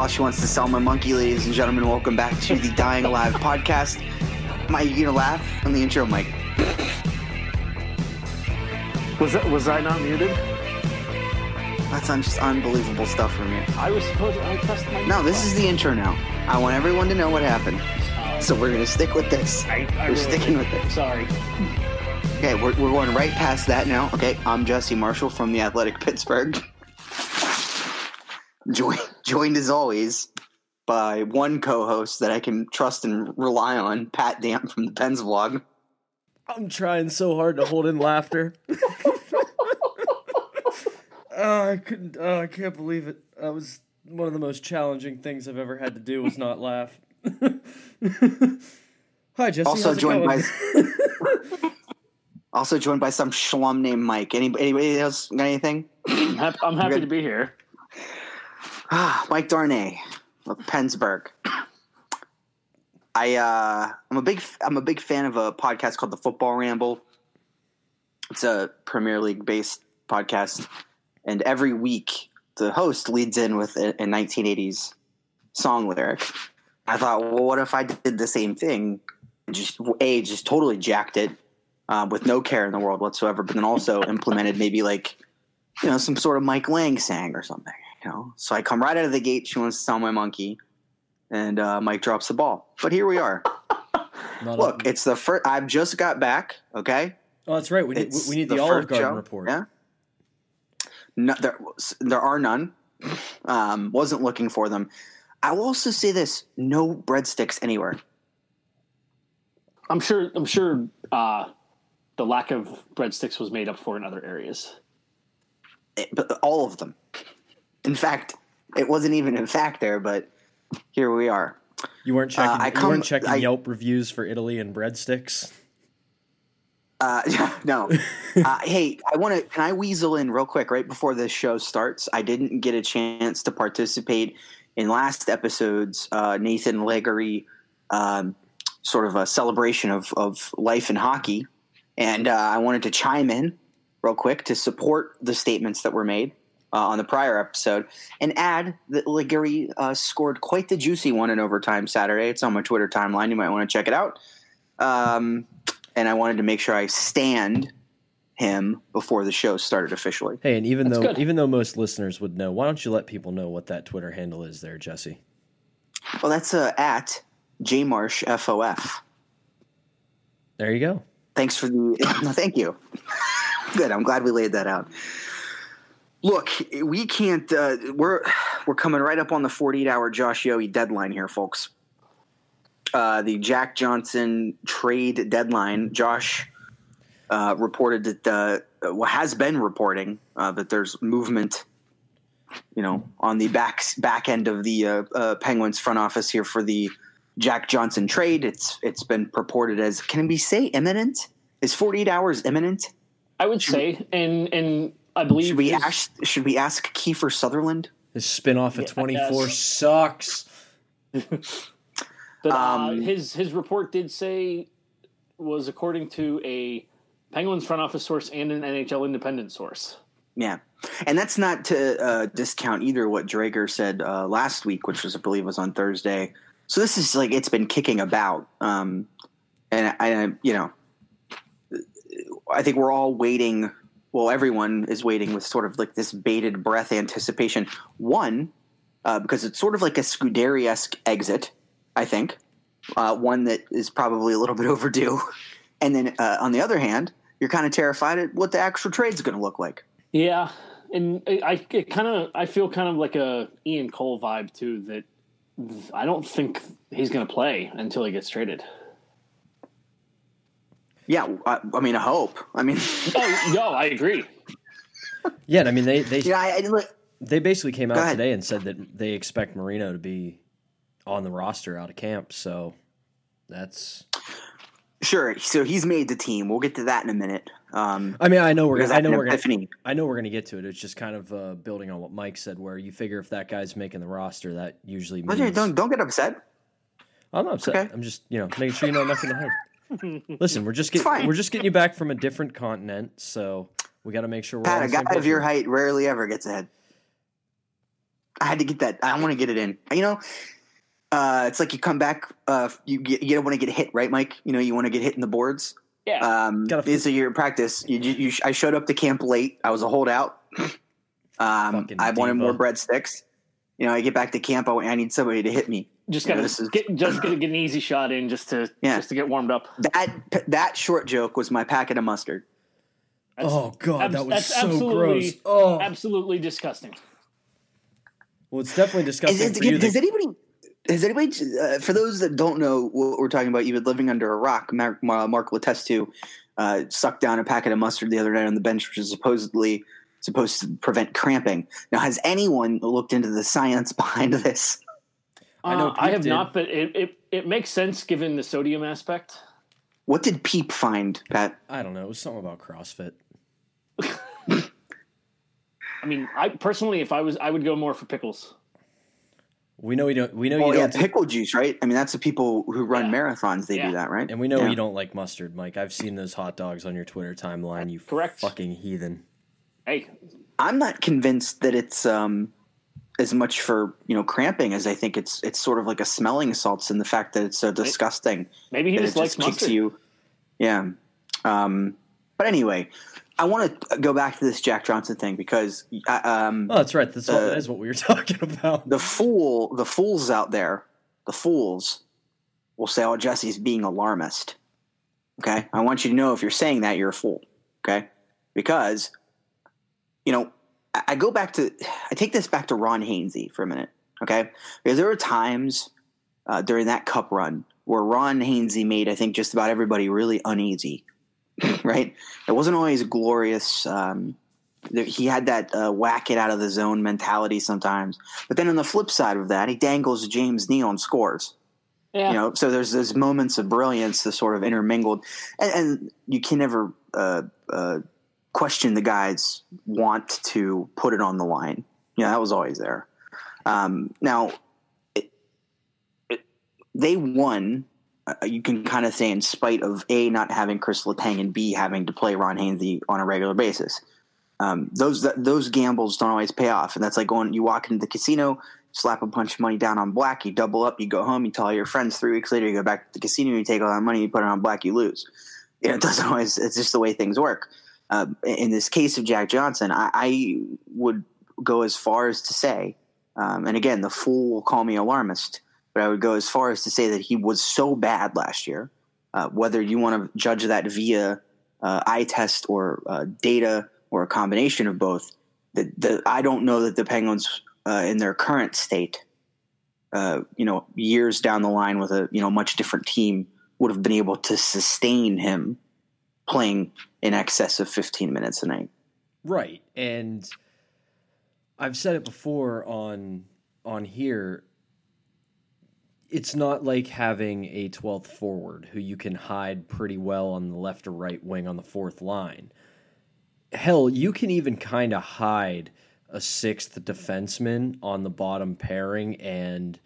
boss who wants to sell my monkey, ladies and gentlemen. Welcome back to the Dying Alive podcast. Mike, you gonna laugh on the intro, Mike? Was that was I not muted? That's un- just unbelievable stuff from you. I was supposed I pressed my No, this is the intro now. I want everyone to know what happened. So we're gonna stick with this. I, I We're really sticking with it. Sorry. Okay, we're, we're going right past that now. Okay, I'm Jesse Marshall from the Athletic Pittsburgh. Joined, joined as always by one co-host that I can trust and rely on, Pat Damp from the Pensblog. I'm trying so hard to hold in laughter. oh, I couldn't. Oh, I can't believe it. That was one of the most challenging things I've ever had to do was not laugh. Hi, Jesse. Also how's it joined going? by also joined by some schlum named Mike. Any, anybody else got anything? I'm happy, I'm happy to be here. Ah, Mike Darnay of PensBurgh. I uh, I'm a big I'm a big fan of a podcast called the Football Ramble. It's a Premier League based podcast, and every week the host leads in with a, a 1980s song lyric. I thought, well, what if I did the same thing? Just a just totally jacked it uh, with no care in the world whatsoever, but then also implemented maybe like you know some sort of Mike Lange sang or something. You know, so I come right out of the gate. She wants to sell my monkey, and uh, Mike drops the ball. But here we are. Look, a- it's the first. I've just got back. Okay, oh, that's right. We need, It's we need the, Olive Garden show. report. Yeah. No, there, there are none. Um, wasn't looking for them. I will also say this: no breadsticks anywhere. I'm sure I'm sure uh, the lack of breadsticks was made up for in other areas. It- but all of them. In fact, it wasn't even in fact there, but here we are. You weren't checking. I come, you weren't checking I- Yelp reviews for Italy and breadsticks. Uh, no. uh, hey, I want to. Can I weasel in real quick right before this show starts? I didn't get a chance to participate in last episode's uh, Nathan Legare um, sort of a celebration of, of life in hockey, and uh, I wanted to chime in real quick to support the statements that were made uh, on the prior episode, and add that Legare uh, scored quite the juicy one in overtime Saturday. It's on my Twitter timeline. You might want to check it out. Um, and I wanted to make sure I stand him before the show started officially. Hey, and even That's though good. even though most listeners would know, why don't you let people know what that Twitter handle is there, Jesse? Well, that's uh, at jmarshfof. There you go. Thanks for the. no, thank you. Good. I'm glad we laid that out. Look, we can't. Uh, we're we're coming right up on the 48 hour Josh Yohe deadline here, folks. Uh, the Jack Johnson trade deadline. Josh uh, reported that uh, well, has been reporting uh, that there's movement. You know, on the back back end of the uh, uh, Penguins front office here for the Jack Johnson trade. It's it's been purported as can we say imminent? Is 48 hours imminent? I would say, and and I believe Should we his- ask should we ask Kiefer Sutherland? This spin-off of Yeah, 24 guess. sucks. that, uh, um, his his report did say was according to a Penguins front office source and an NHL independent source. Yeah. And that's not to uh, discount either what Dreger said uh, last week, which was I believe was on Thursday. So this is like it's been kicking about, um, and I, you know, I think we're all waiting. Well, everyone is waiting with sort of like this bated breath anticipation. One, uh, because it's sort of like a Scuderi esque exit, I think. Uh, one that is probably a little bit overdue. And then uh, on the other hand, you're kind of terrified at what the actual trade's going to look like. Yeah, and I kind of I feel kind of like a Ian Cole vibe too. That I don't think he's going to play until he gets traded. Yeah, I, I mean, I hope. I mean, Oh no, I agree. Yeah, I mean they they yeah, I, I, look, they basically came out today and said that they expect Marino to be on the roster out of camp. So that's. sure. So he's made the team. We'll get to that in a minute. Um, I mean, I know we're because gonna. I I know we're an gonna, I know we're gonna get to it. It's just kind of uh, building on what Mike said, where you figure if that guy's making the roster, that usually means. Okay, don't don't get upset. I'm not upset. okay. I'm just you know making sure you know nothing ahead. Listen, we're just getting we're just getting you back from a different continent, so we got to make sure we're Pat, on a guy of your height rarely ever gets ahead. I had to get that. I want to get it in. You know, uh, it's like you come back. Uh, you get, you don't want to get hit, right, Mike? You know, you want to get hit in the boards. Yeah. Um, Gotta it's a year of practice. You, you, you, I showed up to camp late. I was a holdout. Um, I wanted diva. more breadsticks. You know, I get back to camp. I, I need somebody to hit me. Just Yeah, gotta this is- get just gonna get an easy shot in just to Yeah. just to get warmed up. That that short joke was my packet of mustard. That's oh god, abs- that was that's so absolutely- gross. Oh, absolutely disgusting. well, it's definitely disgusting Is, for you. is, does that- anybody? Has anybody? Uh, for those that don't know what we're talking about, you've been living under a rock. Mark, Mark will attest to. Uh, sucked down a packet of mustard the other night on the bench, which is supposedly supposed to prevent cramping. Now, has anyone looked into the science behind this? I know Uh, I have did. not, but it, it it makes sense given the sodium aspect. What did Peep find, Pat? I don't know. It was something about CrossFit. I mean, I personally, if I was, I would go more for pickles. We know we don't. We know Oh you yeah, don't. pickle juice, right? I mean, that's the people who run Yeah. marathons. They Yeah. do that, right? and we know Yeah. you don't like mustard, Mike. I've seen those hot dogs on your Twitter timeline. You Correct. fucking heathen. Hey, I'm not convinced that it's um, as much for you know cramping as I think it's it's sort of like a smelling salts in the fact that it's so disgusting maybe he that just it likes just kicks mustard. you. Yeah. Um, but anyway, I want to go back to this Jack Johnson thing because uh, um, Oh, that's right. That's what, that is what we were talking about. the fool, the fools out there, the fools will say, "Oh, Jesse's being alarmist." Okay, I want you to know if you're saying that, you're a fool. Okay, because you know I, go back to I take this back to Ron Hainsey for a minute. Okay, because there were times uh, during that Cup run where Ron Hainsey made I think just about everybody really uneasy. right, it wasn't always glorious. Um, there- he had that uh, whack it out of the zone mentality sometimes. But then on the flip side of that, he dangles James Neal and scores. Yeah, You know, so there's those moments of brilliance that sort of intermingled, and, and you can never uh, uh, question the guy's want to put it on the line. You know, that was always there. Um, now, they won. Uh, you can kind of say in spite of a not having Chris Letang and b having to play Ron Hainsey on a regular basis. Um, those th- those gambles don't always pay off, and that's like going. You walk into the casino, slap a bunch of money down on black, you double up, you go home, you tell all your friends. Three weeks later, you go back to the casino, you take all that money, you put it on black, you lose. You know, it doesn't always. It's just the way things work. Uh, in this case of Jack Johnson, I, I would go as far as to say, um, and again, the fool will call me alarmist, but I would go as far as to say that he was so bad last year. Uh, whether you want to judge that via uh, eye test or uh, data or a combination of both, that I don't know that the Penguins uh, in their current state, uh, you know, years down the line with a you know much different team would have been able to sustain him playing in excess of 15 minutes a night. Right. And I've said it before on on here. It's not like having a 12th forward who you can hide pretty well on the left or right wing on the fourth line. Hell, you can even kind of hide a sixth defenseman on the bottom pairing and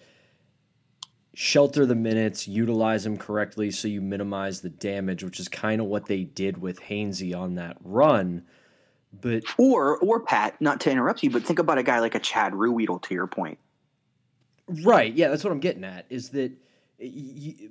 shelter the minutes, utilize them correctly so you minimize the damage, which is kind of what they did with Hainsey on that run. But Or, or Pat, not to interrupt you, but think about a guy like a Chad Ruhwedel. To your point, right, yeah, that's what I'm getting at. Is that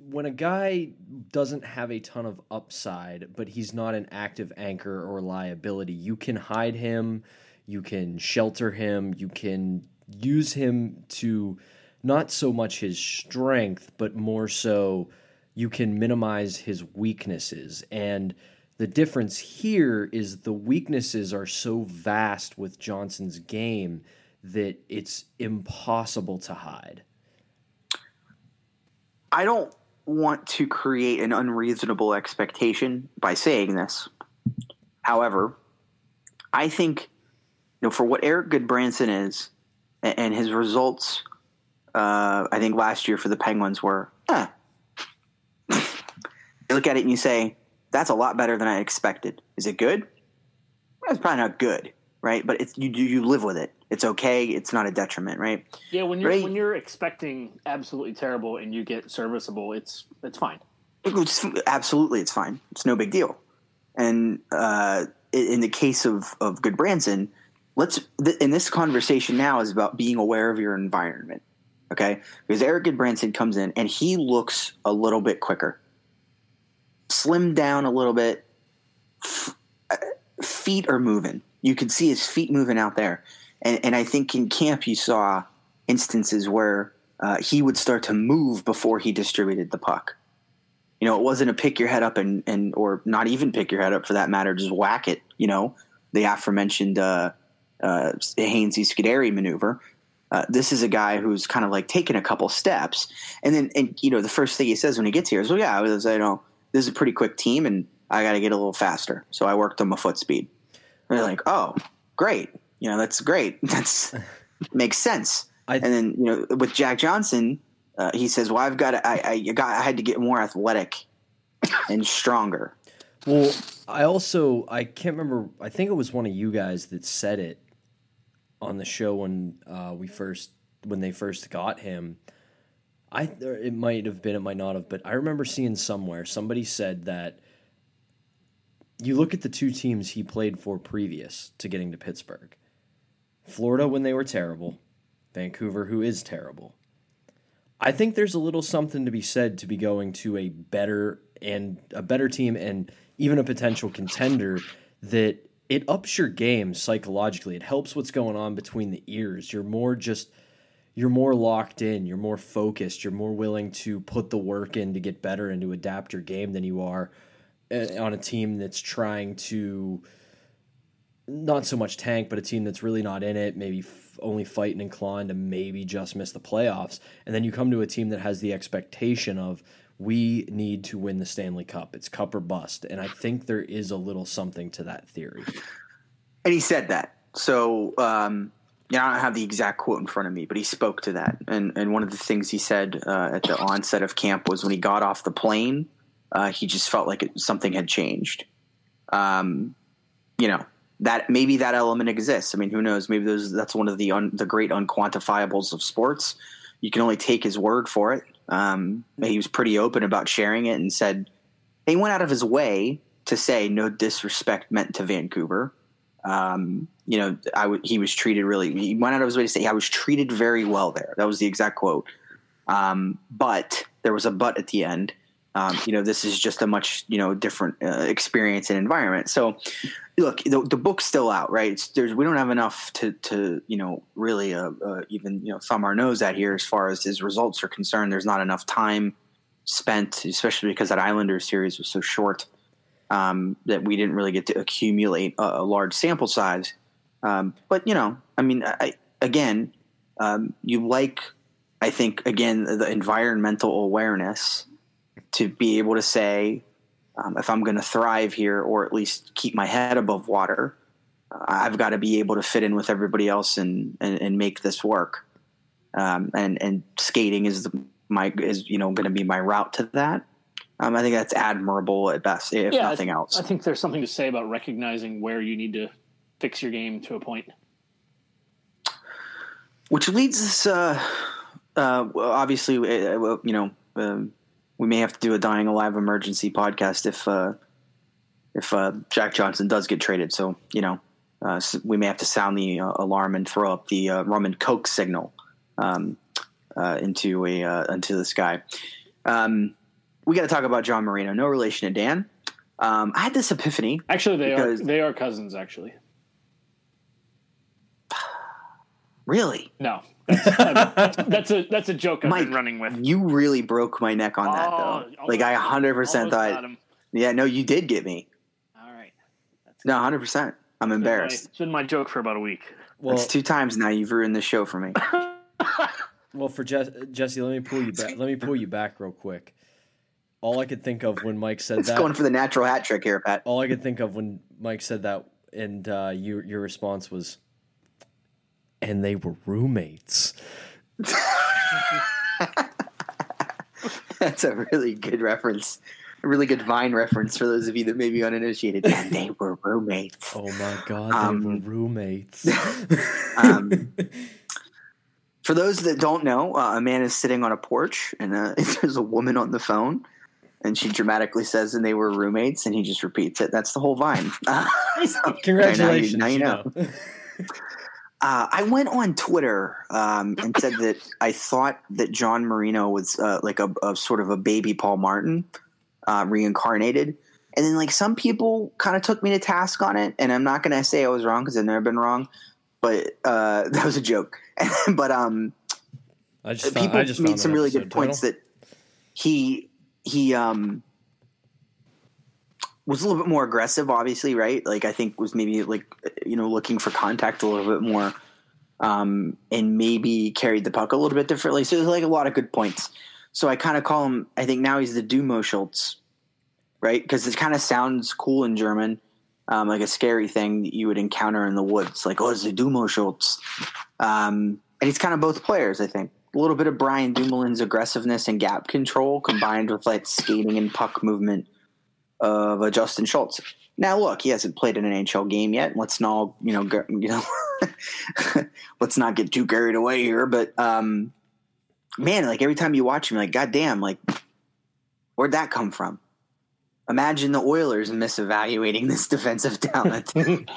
when a guy doesn't have a ton of upside, but he's not an active anchor or liability, you can hide him, you can shelter him, you can use him to not so much his strength, but more so you can minimize his weaknesses. And the difference here is the weaknesses are so vast with Johnson's game that it's impossible to hide. I don't want to create an unreasonable expectation by saying this. However, I think you know for what Erik Gudbranson is and his results, uh, I think last year for the Penguins were. Eh. you look at it and you say that's a lot better than I expected. Is it good? It's probably not good, right? But it's you you live with it. It's okay. It's not a detriment, right? yeah. When you're Right. when you're expecting absolutely terrible and you get serviceable, it's it's fine. It's, absolutely, it's fine. It's no big deal. And uh, in in the case of of Gudbranson, let's th- and this conversation now is about being aware of your environment. Okay, because Erik Gudbranson comes in and he looks a little bit quicker, slimmed down a little bit. F- uh, feet are moving. You can see his feet moving out there, and and I think in camp you saw instances where uh, he would start to move before he distributed the puck. You know, it wasn't a pick your head up and, and or not even pick your head up for that matter, just whack it. You know, the aforementioned uh, uh, Hainsey Scuderi maneuver. Uh, this is a guy who's kind of like taking a couple steps, and then and you know the first thing he says when he gets here is, "Well, yeah, I was, you know, this is a pretty quick team, and I got to get a little faster." So I worked on my foot speed. And they're like, "Oh, great, you know, that's great. That's makes sense." I, And then you know with Jack Johnson, uh, he says, "Well, I've got to, I, I got I had to get more athletic and stronger." Well, I also I can't remember. I think it was one of you guys that said it on the show when uh, we first when they first got him. I it might have been, it might not have, but I remember seeing somewhere somebody said that you look at the two teams he played for previous to getting to Pittsburgh. Florida when they were terrible, Vancouver who is terrible. I think there's a little something to be said to be going to a better and a better team and even a potential contender that it ups your game psychologically. It helps what's going on between the ears. You're more just you're more locked in, you're more focused, you're more willing to put the work in to get better and to adapt your game than you are uh, on a team that's trying to not so much tank, but a team that's really not in it, maybe f- only fighting and clawing to maybe just miss the playoffs. And then you come to a team that has the expectation of we need to win the Stanley Cup. It's cup or bust. And I think there is a little something to that theory. And he said that. So, um, yeah, I don't have the exact quote in front of me, but he spoke to that. And and one of the things he said uh, at the onset of camp was when he got off the plane, uh, he just felt like it, something had changed. Um, you know that maybe that element exists. I mean, who knows? Maybe those that's one of the un, the great unquantifiables of sports. You can only take his word for it. Um, he was pretty open about sharing it and said he went out of his way to say no disrespect meant to Vancouver. Um, you know, I w- he was treated really. He went out of his way to say I was treated very well there. That was the exact quote. Um, but there was a but at the end. Um, you know, this is just a much you know different uh, experience and environment. So, look, the, the book's still out, right? It's, there's we don't have enough to to you know really uh, uh, even you know thumb our nose at here as far as his results are concerned. There's not enough time spent, especially because that Islanders series was so short um, that we didn't really get to accumulate a, a large sample size. Um, but you know, I mean, I, again, um, you like, I think, again, the environmental awareness to be able to say, um, if I'm going to thrive here, or at least keep my head above water, uh, I've got to be able to fit in with everybody else and and, and make this work. Um, and and skating is the, my is you know going to be my route to that. Um, I think that's admirable at best, if Yeah, nothing else. I think there's something to say about recognizing where you need to fix your game to a point. Which leads us, uh, uh, obviously, uh, you know, um, we may have to do a dying alive emergency podcast if uh, if uh, Jack Johnson does get traded. So you know, uh, we may have to sound the uh, alarm and throw up the uh, rum and coke signal um, uh, into a uh, into the sky. Um, we got to talk about John Marino. No relation to Dan. Um, I had this epiphany. Actually, they are they are cousins. Actually, Really, no, that's, that's a that's a joke I've Mike, been running with. you really broke my neck on that, Oh, though. Like I 100 percent thought. got him. Yeah, no, you did get me. All right, that's No, hundred percent. I'm been my- embarrassed. It's been my joke for about a week. Well, It's two times now you've ruined the show for me. well, for Jess, Jesse, let me pull you back. Let me pull you back real quick. All I could think of when Mike said It's that. going for the natural hat trick here, Pat. all I could think of when Mike said that, and uh, your your response was, and they were roommates. That's a really good reference. A really good Vine reference for those of you that may be uninitiated. And they were roommates. Oh my god, they Um, were roommates. Um, For those that don't know, uh, a man is sitting on a porch, and uh, there's a woman on the phone, and she dramatically says, "And they were roommates," and he just repeats it. That's the whole Vine. Uh, so- Congratulations! Now you now you know. Uh, I went on Twitter um, and said that I thought that John Marino was uh, like a, a, sort of a baby Paul Martin uh, reincarnated. And then like some people kind of took me to task on it, and I'm not going to say I was wrong because I've never been wrong, but uh, that was a joke. but um, I just found, people I just made some really good points that he he um was a little bit more aggressive, obviously, right? Like I think was maybe like you know looking for contact a little bit more, um, and maybe carried the puck a little bit differently. So there's like a lot of good points. So I kind of call him. I think now he's the Dumo Schultz, right? Because it kind of sounds cool in German, um, like a scary thing you would encounter in the woods. Like oh, it's the Dumo Schultz, um, and he's kind of both players. I think a little bit of Brian Dumoulin's aggressiveness and gap control combined with like skating and puck movement of uh, Justin Schultz. Now, look, he hasn't played in an NHL game yet. Let's not, you know, go, you know, let's not get too carried away here. But um, man, like every time you watch him, like, goddamn, like, where'd that come from? Imagine the Oilers misevaluating this defensive talent.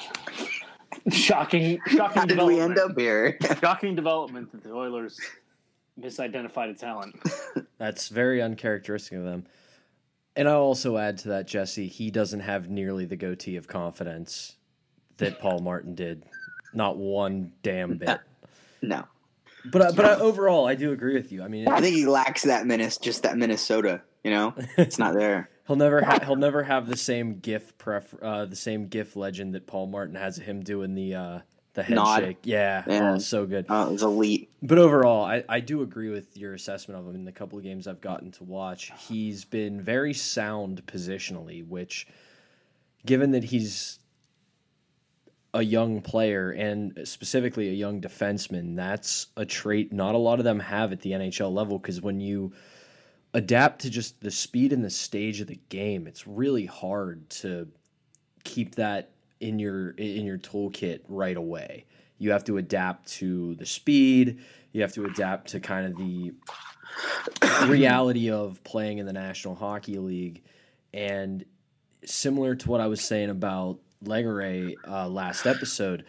shocking, shocking. How did we end up here? shocking development that the Oilers misidentified a talent. That's very uncharacteristic of them. And I'll also add to that, Jesse, he doesn't have nearly the goatee of confidence that Paul Martin did. Not one damn bit. No. But uh, but uh, overall, I do agree with you. I mean, I think he lacks that menace, just that Minnesota. You know, it's not there. he'll never ha- he'll never have the same GIF pref uh, the same GIF legend that Paul Martin has of him doing the uh, the head Nod. shake. Yeah. Oh, so good. Uh, oh, it was elite. But overall, I, I do agree with your assessment of him in the couple of games I've gotten to watch. He's been very sound positionally, which, given that he's a young player and specifically a young defenseman, that's a trait not a lot of them have at the NHL level because when you adapt to just the speed and the stage of the game, it's really hard to keep that in your in your toolkit right away. You have to adapt to the speed. You have to adapt to kind of the reality of playing in the National Hockey League. And similar to what I was saying about Legare uh, last episode,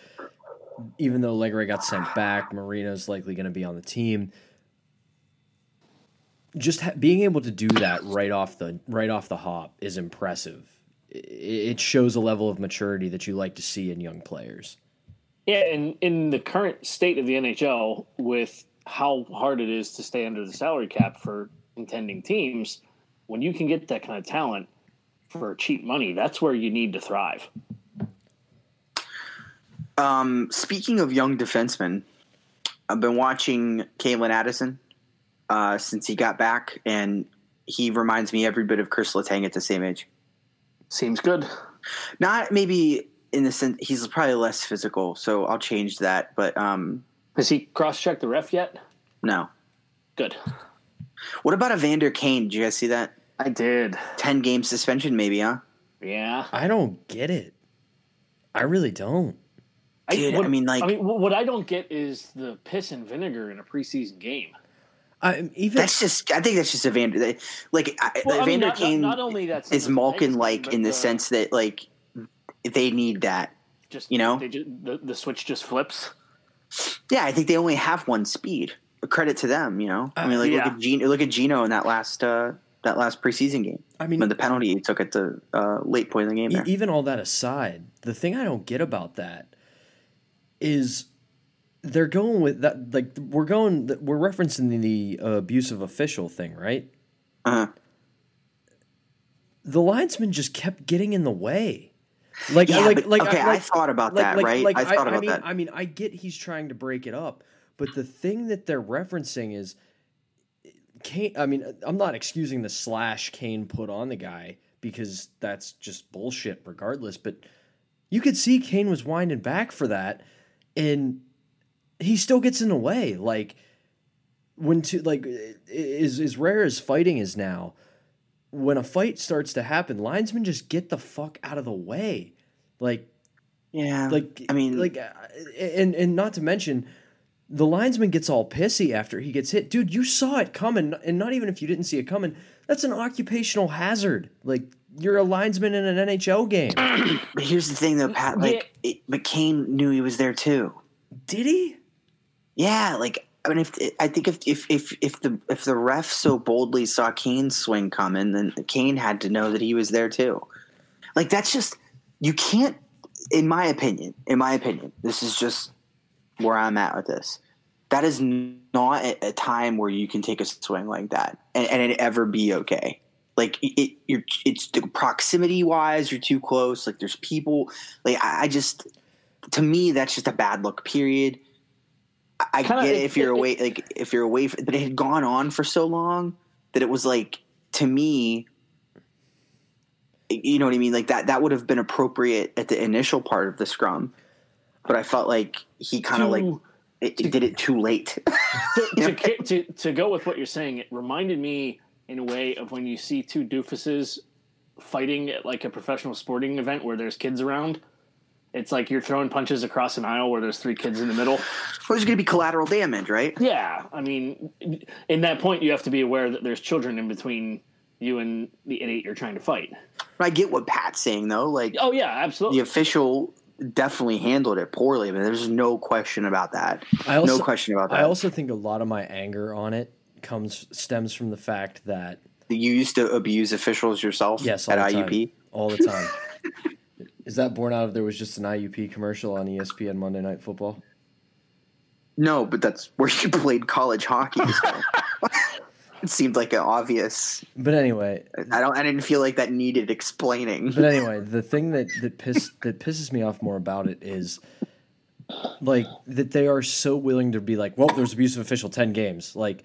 even though Legare got sent back, Marino's likely going to be on the team. Just ha- being able to do that right off the right off the hop is impressive it shows a level of maturity that you like to see in young players. Yeah, and in the current state of the NHL, with how hard it is to stay under the salary cap for contending teams, when you can get that kind of talent for cheap money, that's where you need to thrive. Um, speaking of young defensemen, I've been watching Calen Addison uh, since he got back, and he reminds me every bit of Chris Letang at the same age. Seems good. Not maybe in the sense he's probably less physical, so I'll change that. But um, has he cross checked the ref yet? No. Good. What about Evander Kane? Did you guys see that? I did. Ten game suspension, maybe, huh? Yeah. I don't get it. I really don't. Dude, I, what, I mean, like, I mean, what I don't get is the piss and vinegar in a preseason game. I, even that's just. I think that's just Evander. Like well, Evander I mean, Kane. Not, not only that is Malkin like in the, the, sense that like they need that. Just you know, just, the the switch just flips. Yeah, I think they only have one speed. Credit to them, you know. I mean, like yeah. look at Gino, look at Gino in that last uh, that last preseason game. I mean, when the penalty he took at the uh, late point in the game. There. Even all that aside, the thing I don't get about that is they're going with that. Like we're going, we're referencing the uh, abusive official thing, right? Uh huh. The linesman just kept getting in the way. Like, yeah, like, but, like, okay, I, I thought about like, that, like, right? Like, I thought I, about I mean, that. I mean, I get he's trying to break it up, but the thing that they're referencing is Kane. I mean, I'm not excusing the slash Kane put on the guy because that's just bullshit, regardless. But you could see Kane was winding back for that, and he still gets in the way. Like when to like is as rare as fighting is now. When a fight starts to happen, linesmen just get the fuck out of the way. Like yeah, like I mean, like uh, and and not to mention the linesman gets all pissy after he gets hit. Dude, you saw it coming, and not even if you didn't see it coming, that's an occupational hazard. Like, you're a linesman in an NHL game. But here's the thing, though, Pat. Like, it, McCain knew he was there too. Did he? Yeah, like I mean, if I think if if if if the if the ref so boldly saw Kane's swing coming, then Kane had to know that he was there too. Like that's just you can't. In my opinion, in my opinion, this is just where I'm at with this. That is not a, time where you can take a swing like that and, and it ever be okay. Like it, you're, it's proximity wise, you're too close. Like there's people. Like I, I just, to me, that's just a bad look. Period. I Kinda, get it it- if you're it- away, like if you're away, from, but it had gone on for so long that it was like to me, you know what I mean. Like that, that would have been appropriate at the initial part of the scrum, but I felt like he kind of like it, it did it too late. to, to, to, to go with what you're saying, it reminded me in a way of when you see two doofuses fighting at like a professional sporting event where there's kids around. It's like you're throwing punches across an aisle where there's three kids in the middle. There's going to be collateral damage, right? Yeah, I mean, in that point, you have to be aware that there's children in between you and the idiot you're trying to fight. I get what Pat's saying though. Like Oh yeah, absolutely. the official definitely handled it poorly, I mean, there's no question about that. I also, no question about that. I also think a lot of my anger on it comes stems from the fact that you used to abuse officials yourself yes, at IUP. time, all the time. Is that born out of there was just an IUP commercial on ESPN Monday Night Football? No, but that's where you played college hockey. so. it seemed like an obvious. But anyway, I don't. I didn't feel like that needed explaining. But anyway, the thing that that piss that pisses me off more about it is like that they are so willing to be like, well, there's abusive official ten games. Like,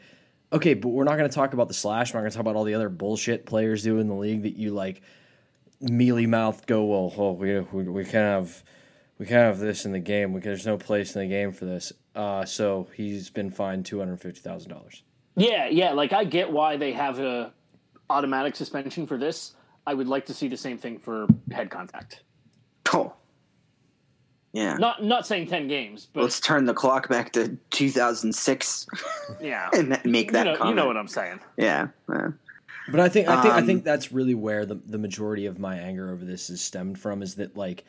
okay, but we're not going to talk about the slash. We're not going to talk about all the other bullshit players do in the league that you like mealy mouthed go, well, well, we we, we can't have we can't have this in the game. We, there's no place in the game for this. Uh, so he's been fined two hundred fifty thousand dollars. Yeah, yeah. Like I get why they have a automatic suspension for this. I would like to see the same thing for head contact. Oh, yeah. Not not saying ten games, but Let's turn the clock back to 2006 yeah, and make that you know, comment. you know what I'm saying. yeah. yeah. But I think I think I Um, think that's really where the the majority of my anger over this is stemmed from is that like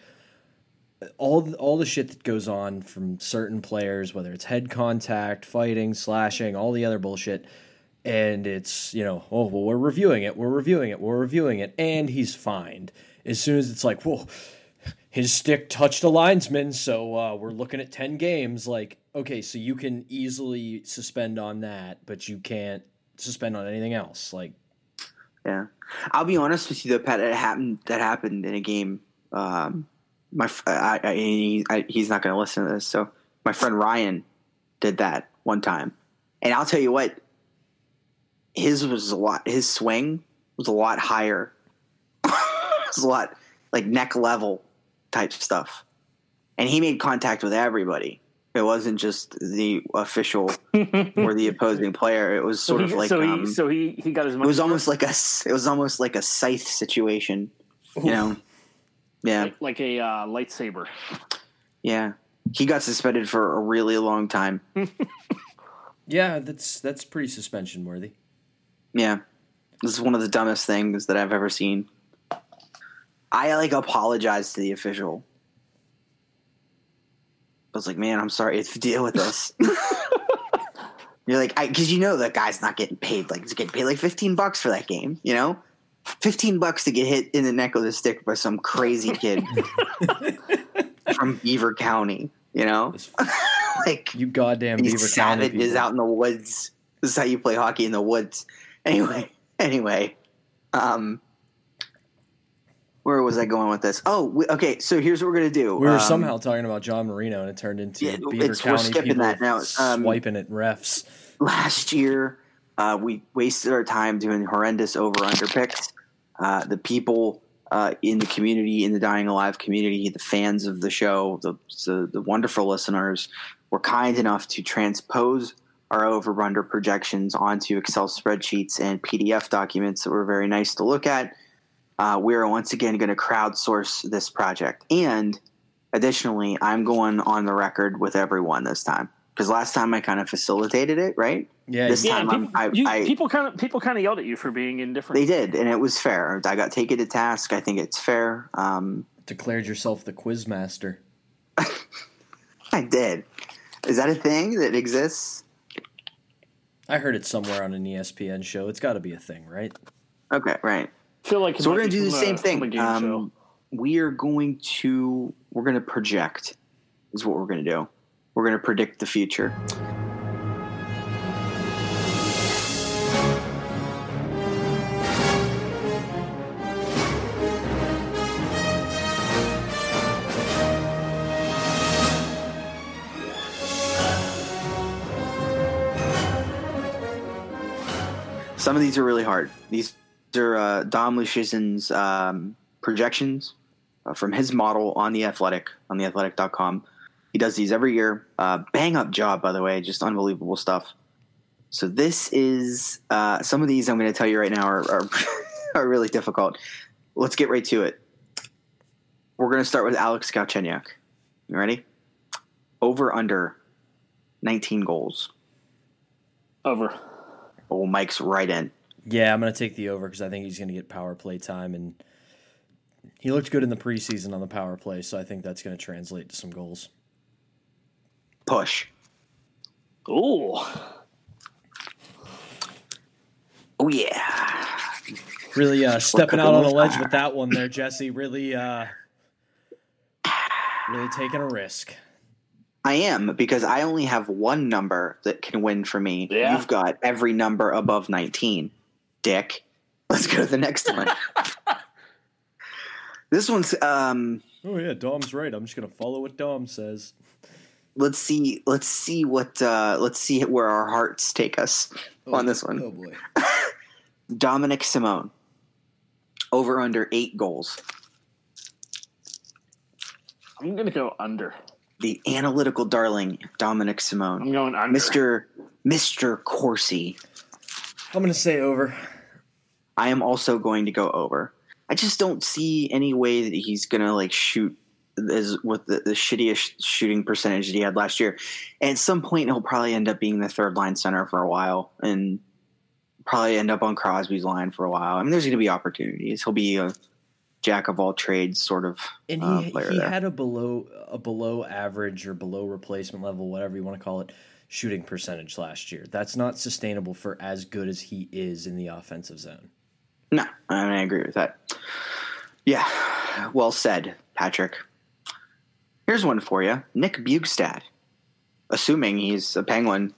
all the, all the shit that goes on from certain players, whether it's head contact, fighting, slashing, all the other bullshit, and it's you know oh well we're reviewing it, we're reviewing it, we're reviewing it, and he's fined as soon as it's like well his stick touched a linesman, so uh, we're looking at ten games. Like okay, so you can easily suspend on that, but you can't suspend on anything else. Like Yeah, I'll be honest with you though, Pat. It happened. That happened in a game. Um, my I, I, he, I, he's not going to listen to this. So my friend Ryan did that one time, and I'll tell you what. His was a lot. His swing was a lot higher. it was a lot like neck level type stuff, and he made contact with everybody. It wasn't just the official or the opposing player. It was sort so of like so he um, so he he got his it money. was almost like a s- it was almost like a scythe situation you know yeah like, like a uh, lightsaber. yeah he got suspended for a really long time Yeah, that's that's pretty suspension worthy. yeah this is one of the dumbest things that i've ever seen i like apologized to the official i was like man i'm sorry to deal with this you're like I because you know that guy's not getting paid like he's getting paid like 15 bucks for that game you know 15 bucks to get hit in the neck with a stick by some crazy kid from beaver county you know like You goddamn Beaver County savages people. out in the woods. This is how you play hockey in the woods. Anyway, anyway, um, where was I going with this? Oh, we, okay. So here's what we're gonna do. We were Um, somehow talking about John Marino, and it turned into Yeah, Beaver it's- we're County skipping that now. Um, swiping at refs. last year uh, we wasted our time doing horrendous over under picks. Uh, the people uh, in the community, in the Dying Alive community, the fans of the show, the, the the wonderful listeners, were kind enough to transpose our over under projections onto Excel spreadsheets and PDF documents that were very nice to look at. Uh, we are once again going to crowdsource this project, and additionally, I'm going on the record with everyone this time. because last time I kind of facilitated it, right? Yeah, This Yeah, time people, I'm- I- you- I- people kind of people kind of yelled at you for being indifferent. They did, and it was fair. I got taken to task. I think it's fair. Um, declared yourself the quiz master. I did. Is that a thing that exists? I heard it somewhere on an ESPN show. It's got to be a thing, right? Okay, right. Feel like So we're gonna do the same a- thing. Um, we are going to we're going to project. Is what we're going to do. We're going to predict the future. Some of these are really hard. These are uh, Dom Luszczyszyn's um, projections uh, from his model on the Athletic on the Athletic.com. He does these every year. Uh, bang up job, by the way, just unbelievable stuff. So this is uh, some of these I'm going to tell you right now are, are are really difficult. Let's get right to it. We're going to start with Alex Galchenyuk. You ready? Over under 19 goals. Over. Oh, Mike's right in. Yeah, I'm going to take the over because I think he's going to get power play time, and he looked good in the preseason on the power play, so I think that's going to translate to some goals. Push. Ooh. Oh yeah. Really uh, stepping out on a ledge with that one there, Jesse. Really, uh, really taking a risk. I am because I only have one number that can win for me. Yeah. You've got every number above 19. Dick. Let's go to the next one. this one's um Oh yeah, Dom's right. I'm just going to follow what Dom says. let's see let's see what uh let's see where our hearts take us on this one. Oh boy. Dominik Simon. Over under 8 goals. I'm gonna go under. The analytical darling Dominik Simon. I'm going under. Mr. Mr. Corsi. I'm going to say over. I am also going to go over. I just don't see any way that he's going to like shoot as with the, the shittiest shooting percentage that he had last year. And at some point, he'll probably end up being the third line center for a while and probably end up on Crosby's line for a while. I mean, there's going to be opportunities. He'll be a jack of all trades sort of And uh, he player he there. had a below a below average or below replacement level, whatever you want to call it, shooting percentage last year. That's not sustainable for as good as he is in the offensive zone. No, I, mean, I agree with that. Yeah, well said, Patrick. Here's one for you Nick Bjugstad. Assuming he's a Penguin.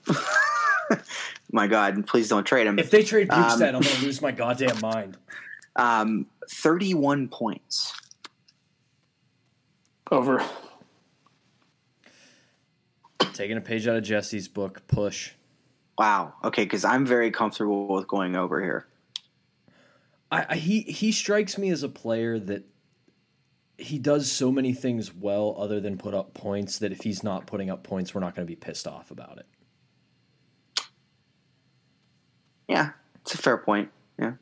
my God, please don't trade him. If they trade Um, I'm going to lose my goddamn mind. Um, 31 points. over. Taking a page out of Jesse's book, push. Wow. Okay, because I'm very comfortable with going over here. I, I he he strikes me as a player that he does so many things well other than put up points that if he's not putting up points, we're not going to be pissed off about it. Yeah, it's a fair point. Yeah.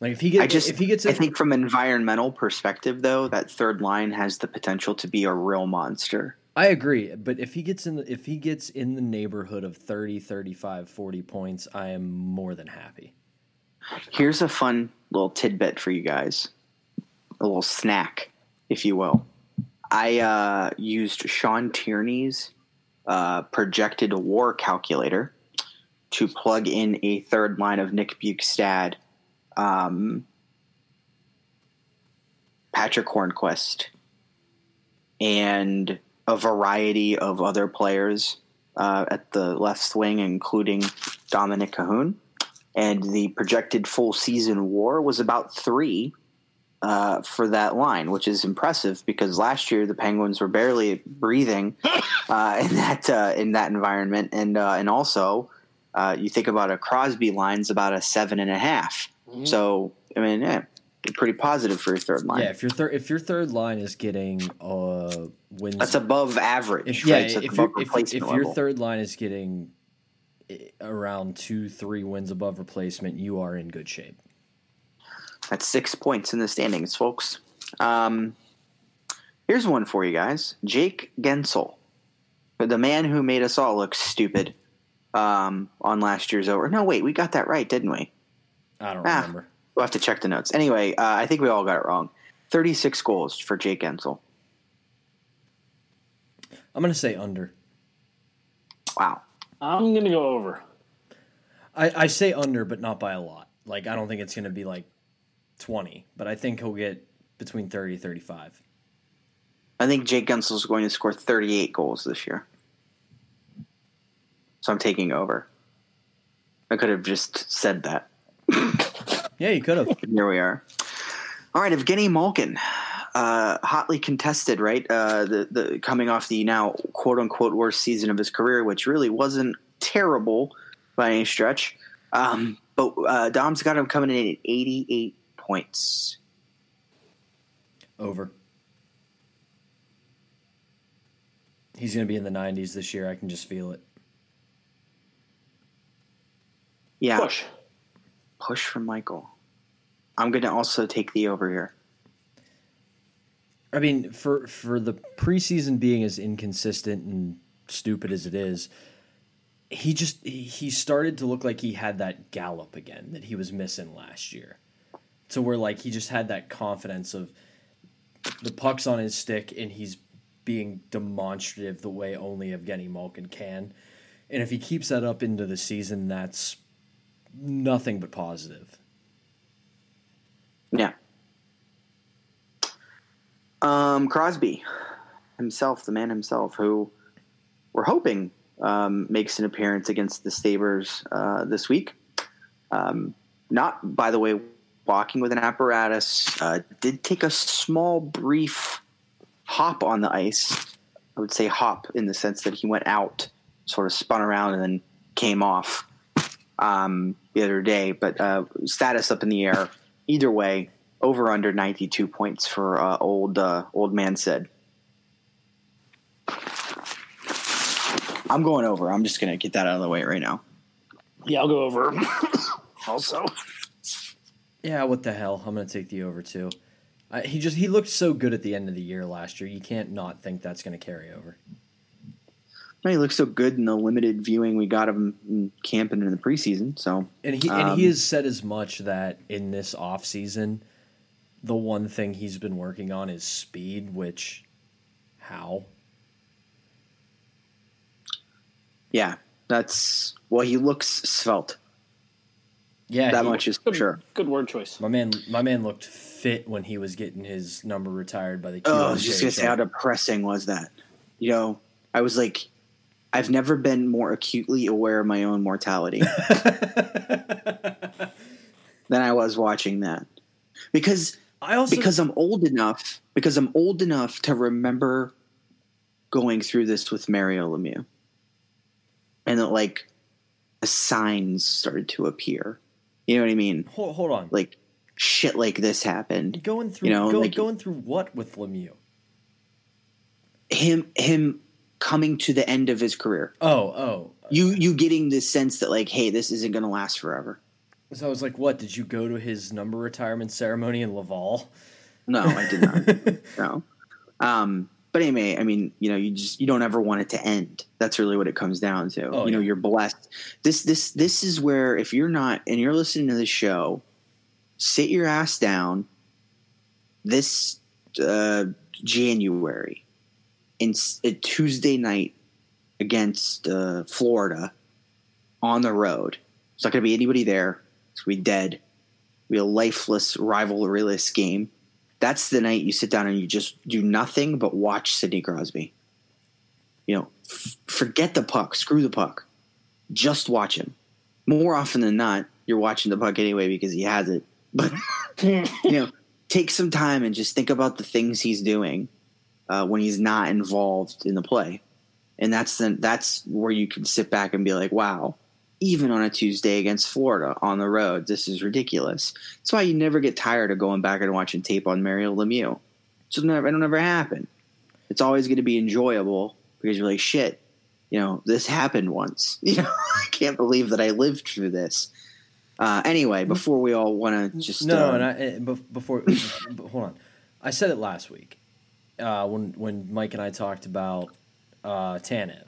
Like if he gets I just if he gets I think from an environmental perspective though, that third line has the potential to be a real monster. I agree, but if he gets in the, if he gets in the neighborhood of 30, 35, 40 points, I am more than happy. Here's a fun little tidbit for you guys. A little snack, if you will. I uh, used Sean Tierney's uh, projected war calculator to plug in a third line of Nick Bjugstad, um, Patric Hornqvist, and a variety of other players uh, at the left wing, including Dominik Kahun. And the projected full season war was about three uh, for that line, which is impressive because last year the Penguins were barely breathing uh, in that uh, in that environment, and uh, and also uh, you think about a Crosby line's about a seven and a half. Mhm. So I mean, yeah, pretty positive for your third line. Yeah, if your third if your third line is getting uh wins, That's above average. if, yeah, right? If, above your if, if your third line is getting around two three wins above replacement, you are in good shape. That's six points in the standings, folks. Um, here's one for you guys: Jake Guentzel. The man who made us all look stupid um, on last year's over. No, wait, we got that right, didn't we? I don't Ah. remember. We'll have to check the notes. Anyway, uh, I think we all got it wrong. 36 goals for Jake Guentzel. I'm gonna say under. Wow. I'm gonna go over. I, I say under, but not by a lot. Like I don't think it's gonna be like 20, but I think he'll get between 30 and 35. I think Jake Guentzel is going to score 38 goals this year. So I'm taking over. I could have just said that. Yeah, you could have. Here we are. All right, Evgeny Malkin, uh, hotly contested, right? Uh, the the coming off the now quote unquote worst season of his career, which really wasn't terrible by any stretch. Um, but uh, Dom's got him coming in at 88 points. Over. He's gonna be in the 90s this year. I can just feel it. Yeah, Push. push from Michael. I'm going to also take the over here. I mean, for for the preseason being as inconsistent and stupid as it is, he just he- started to look like he had that gallop again that he was missing last year. So where like he just had that confidence of the puck's on his stick and he's being demonstrative the way only Evgeny Malkin can. And if he keeps that up into the season, that's nothing but positive. Yeah. Um, Crosby himself, the man himself, who we're hoping um, makes an appearance against the Sabres uh, this week. Um, not, by the way, walking with an apparatus. Uh, did take a small, brief hop on the ice. I would say hop in the sense that he went out, sort of spun around, and then came off um, the other day. But uh, status up in the air. Either way, over under 92 points for uh, old uh, old man Sid. I'm going over. I'm just going to get that out of the way right now. Yeah, I'll go over. also, Yeah, what the hell? I'm gonna take the over too. I, he just he looked so good at the end of the year last year. You can't not think that's gonna carry over. He looks so good in the limited viewing we got of him in camp and in the preseason. So And he and Um, he has said as much that in this off season, the one thing he's been working on is speed. Which, how? yeah, that's well. He looks svelte. Yeah, that much is good, sure. good word choice. My man, my man looked fit when he was getting his number retired by the. Oh, I was just gonna say how depressing was that. You know, I was like, I've never been more acutely aware of my own mortality than I was watching that. Because I also because I'm old enough because I'm old enough to remember going through this with Mario Lemieux. And that like the signs started to appear. You know what I mean? hold, hold on. Like shit like this happened. going through you know, go, like- going through what with Lemieux? Him him coming to the end of his career. Oh, oh. You you getting this sense that like, hey, this isn't gonna last forever. So I was like, what? Did you go to his number retirement ceremony in Laval? No, I did not. no. Um, but anyway, I mean, you know, you just you don't ever want it to end. That's really what it comes down to. Oh, you know, yeah. you're blessed. This this this is where if you're not and you're listening to this show, sit your ass down. This uh, January, in Tuesday night against uh, Florida on the road. It's not going to be anybody there. Going dead. It'll a lifeless, rivalryless game that's the night you sit down and you just do nothing but watch Sidney Crosby. You know, f- forget the puck, screw the puck. Just watch him. More often than not, you're watching the puck anyway because he has it. But you know, take some time and just think about the things he's doing uh, when he's not involved in the play, and that's the, that's where you can sit back and be like, "Wow, even on a Tuesday against Florida on the road, this is ridiculous." That's why you never get tired of going back and watching tape on Mario Lemieux. So never, it'll never happen. It's always going to be enjoyable because you're like, "Shit, you know, this happened once." You know, I can't believe that I lived through this. Uh, anyway, before we all want to just no, uh, and I, eh, before hold on, I said it last week uh, when when Mike and I talked about uh, Tanev,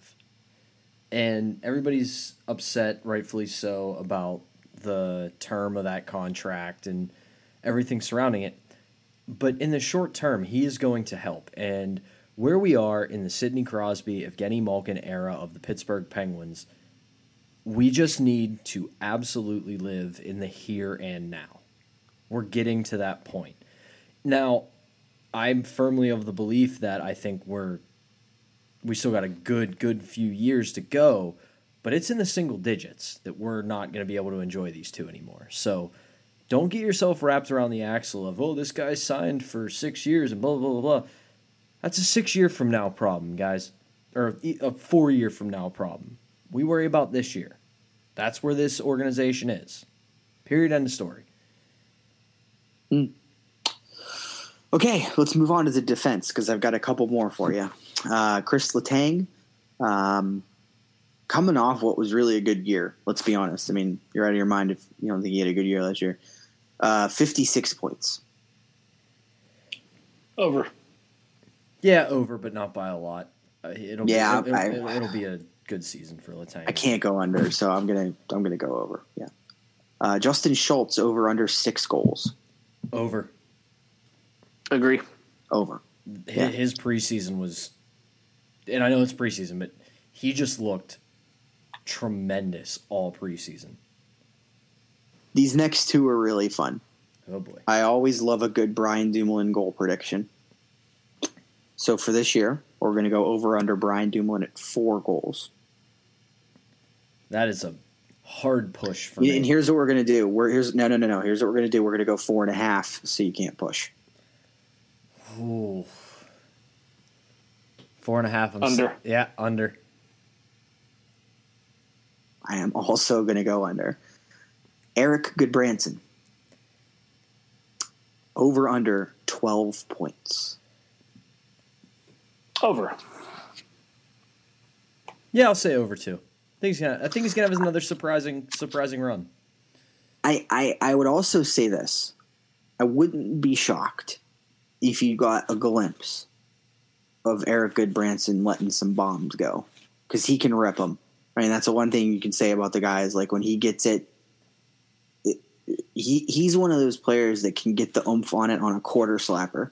and everybody's upset, rightfully so, about the term of that contract and everything surrounding it. But in the short term, he is going to help. And where we are in the Sidney Crosby, Evgeny Malkin era of the Pittsburgh Penguins, we just need to absolutely live in the here and now. We're getting to that point. Now, I'm firmly of the belief that I think we're we still got a good good few years to go, but it's in the single digits that we're not going to be able to enjoy these two anymore. So, don't get yourself wrapped around the axle of oh this guy signed for 6 years and blah blah blah blah. That's a 6 year from now problem, guys. Or a 4 year from now problem. We worry about this year. That's where this organization is. Period. End of story. Mm. Okay, let's move on to the defense because I've got a couple more for you. Uh, Chris Letang, um, coming off what was really a good year. Let's be honest. I mean, you're out of your mind if you don't think he had a good year last year. Uh, 56 points. Over. Yeah, over, but not by a lot. Uh, it'll yeah, be, it'll, it'll, it'll, be a good season for Letang. I can't go under, so I'm gonna I'm gonna go over. Yeah. Uh, Justin Schultz over under six goals. Over. Agree. Over. His, yeah. his preseason was, and I know it's preseason, but he just looked tremendous all preseason. These next two are really fun. Oh boy! I always love a good Brian Dumoulin goal prediction. So for this year, we're going to go over under Brian Dumoulin at four goals. That is a hard push for yeah, me. And here's what we're going to do. We're here's no no no no. Here's what we're going to do. We're going to go four and a half, so you can't push. Ooh. Four and a half. I'm under. yeah, under. I am also going to go under. Erik Gudbranson. Over under 12 points. Over. Yeah, I'll say over too. I think he's gonna. I think he's gonna have another surprising, surprising run. I, I, I would also say this. I wouldn't be shocked if you got a glimpse of Erik Gudbranson letting some bombs go because he can rip them. I mean, that's the one thing you can say about the guys. Like when he gets it, it, he he's one of those players that can get the oomph on it on a quarter slapper,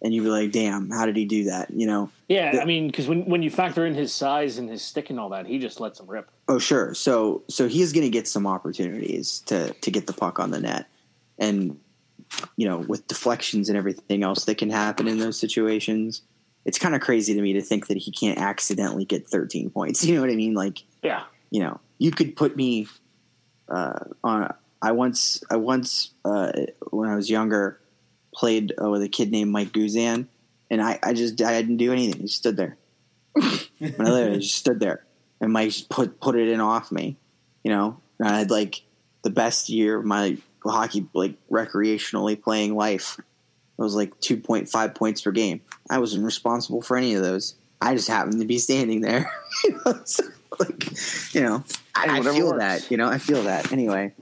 and you'd be like, "Damn, how did he do that?" You know? Yeah, the, I mean, because when when you factor in his size and his stick and all that, he just lets them rip. Oh, sure. So so he's going to get some opportunities to to get the puck on the net, and you know, with deflections and everything else that can happen in those situations, it's kind of crazy to me to think that he can't accidentally get 13 points. You know what I mean? Like, yeah, you know, you could put me uh, on. I once, I once, uh, when I was younger, played uh, with a kid named Mike Guzan, and I, I just, I didn't do anything. He stood there. when I literally just stood there, and Mike just put put it in off me. You know, and I had like the best year of my hockey like recreationally playing life. It was like 2.5 points per game. I wasn't responsible for any of those. I just happened to be standing there. you know, so, like, you know, I, I feel works. that. You know, I feel that. Anyway,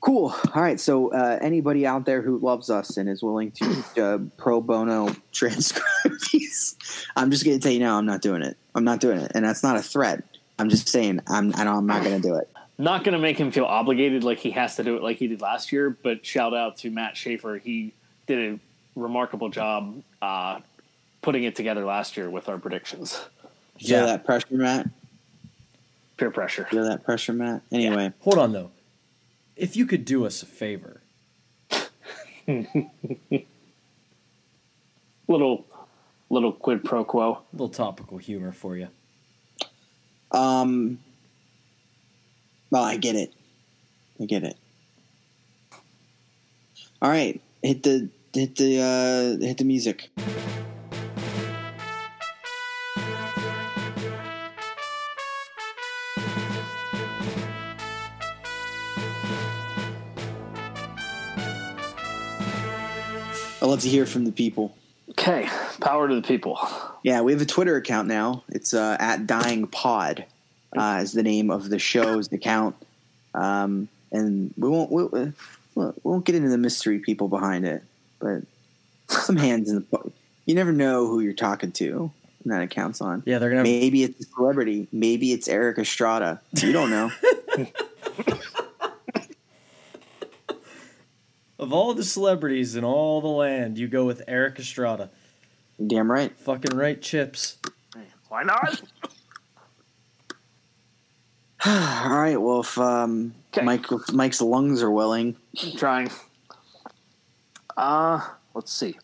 cool. All right. So, uh, anybody out there who loves us and is willing to uh, pro bono transcribe these, I'm just going to tell you now, I'm not doing it. I'm not doing it, and that's not a threat. I'm just saying I'm. I know I'm not going to do it not going to make him feel obligated like he has to do it like he did last year. But shout out to Matt Schaefer. He did a remarkable job uh, putting it together last year with our predictions. Yeah, Feel that pressure, Matt. Peer pressure. Feel that pressure, Matt. Anyway, yeah. hold on though. If you could do us a favor, little little quid pro quo, little topical humor for you. Um, well, I get it. I get it. All right, hit the hit the uh, hit the music. I love to hear from the people. Okay, power to the people. Yeah, we have a Twitter account now. It's uh, at Dying Pod uh, is the name of the show's account, um, and we won't we, we won't get into the mystery people behind it, but some hands in the. You never know who you're talking to. that accounts on. Yeah, they're gonna. Maybe it's a celebrity. Maybe it's Erik Estrada. You don't know. of all the celebrities in all the land, you go with Erik Estrada. Damn right. Fucking right, CHiPs. Why not? All right. Well, if um, 'Kay. Mike Mike's lungs are willing, I'm trying. Uh, let's see.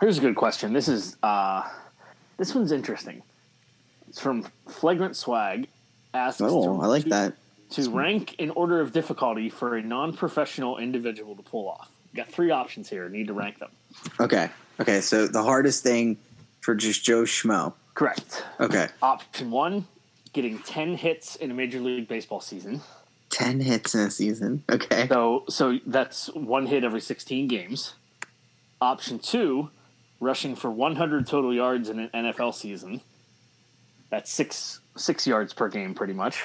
Here's a good question. This is uh, this one's interesting. It's from Flagrant Swag. Asks oh, to, I like to- that. To rank in order of difficulty for a non-professional individual to pull off. Got three options here. Need to rank them. Okay. Okay. So the hardest thing for just Joe Schmo. Correct. Okay. Option one: getting ten hits in a Major League Baseball season. Ten hits in a season. Okay. So so that's one hit every 16 games. Option two, rushing for 100 total yards in an NFL season. That's six six yards per game, pretty much.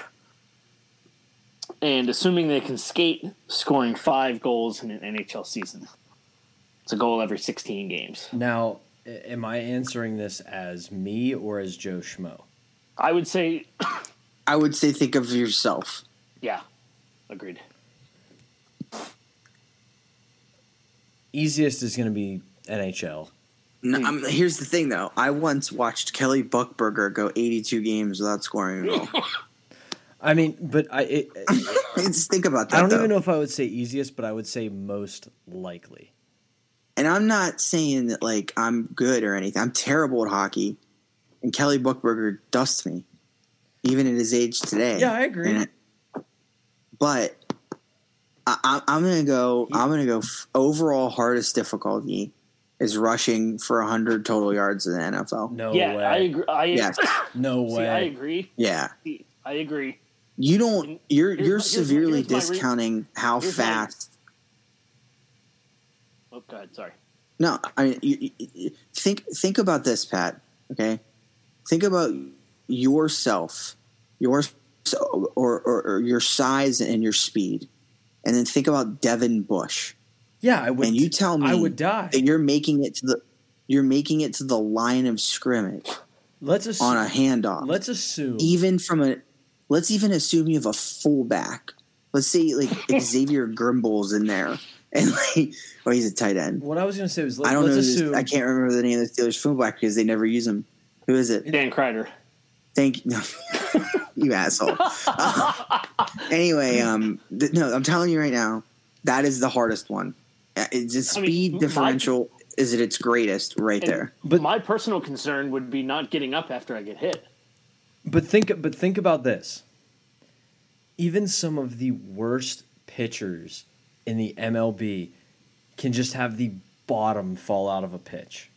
And assuming they can skate, scoring five goals in an NHL season. It's a goal every 16 games. Now, am I answering this as me or as Joe Schmo? I would say, I would say think of yourself. yeah, agreed. Easiest is going to be NHL. No, Hmm. I'm, here's the thing, though. I once watched Kelly Buchberger go 82 games without scoring a goal. I mean, but I it, Just think about that. I don't though. even know if I would say easiest, but I would say most likely. And I'm not saying that like I'm good or anything. I'm terrible at hockey, and Kelly Buchberger dusts me, even at his age today. Yeah, I agree. And- but I, I, I'm gonna go. I'm gonna go. F- overall hardest difficulty is rushing for 100 total yards in the NFL. No yeah, way. I agree. I, Yes. No see, way. I agree. Yeah, I agree. You don't. You're Here's you're my- here's severely here's my re- discounting how here's my- fast. Oh, God, sorry. No, I mean, you- you- think think about this, Pat. Okay, think about yourself, your or, or, or your size and your speed, and then think about Devin Bush, yeah, I would. and you tell me I would die. that you're making it to the you're making it to the line of scrimmage Let's assume. on a handoff, let's assume. even from a. Let's even assume you have a fullback. Let's say like Xavier Grimble's in there, and like, oh, he's a tight end. what I was going to say was let, I don't know. let's This, assume. I can't remember the name of the Steelers fullback because they never use him. Who is it? Dan Kreider. Thank you, you asshole. anyway, um, th- no, I'm telling you right now, that is the hardest one. Uh, It's a I mean, speed my- differential is at its greatest right there. But- my personal concern would be not getting up after I get hit. But think but think about this. Even some of the worst pitchers in the MLB can just have the bottom fall out of a pitch.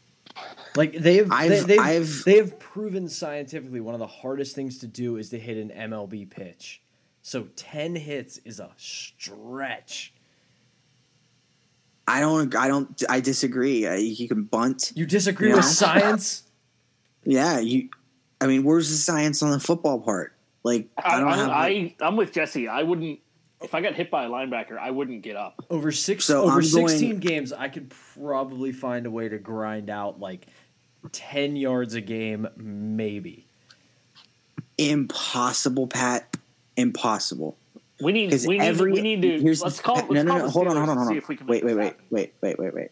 Like they've I've- they, they've, I've- they have proven scientifically one of the hardest things to do is to hit an MLB pitch. So 10 hits is a stretch. I don't. I don't. I disagree. Uh, you can bunt. You disagree Yeah. with science? Yeah. You. I mean, where's the science on the football part? Like, I, I, don't I, have. I, I'm with Jesse. I wouldn't. If I got hit by a linebacker, I wouldn't get up. Over six So over I'm going- 16 games, I could probably find a way to grind out like 10 yards a game, maybe. impossible, Pat. Impossible. We need. We need. every we need to. here's let's call. Let's no no call no the hold on hold on and hold see on if we can wait wait wait wait wait wait wait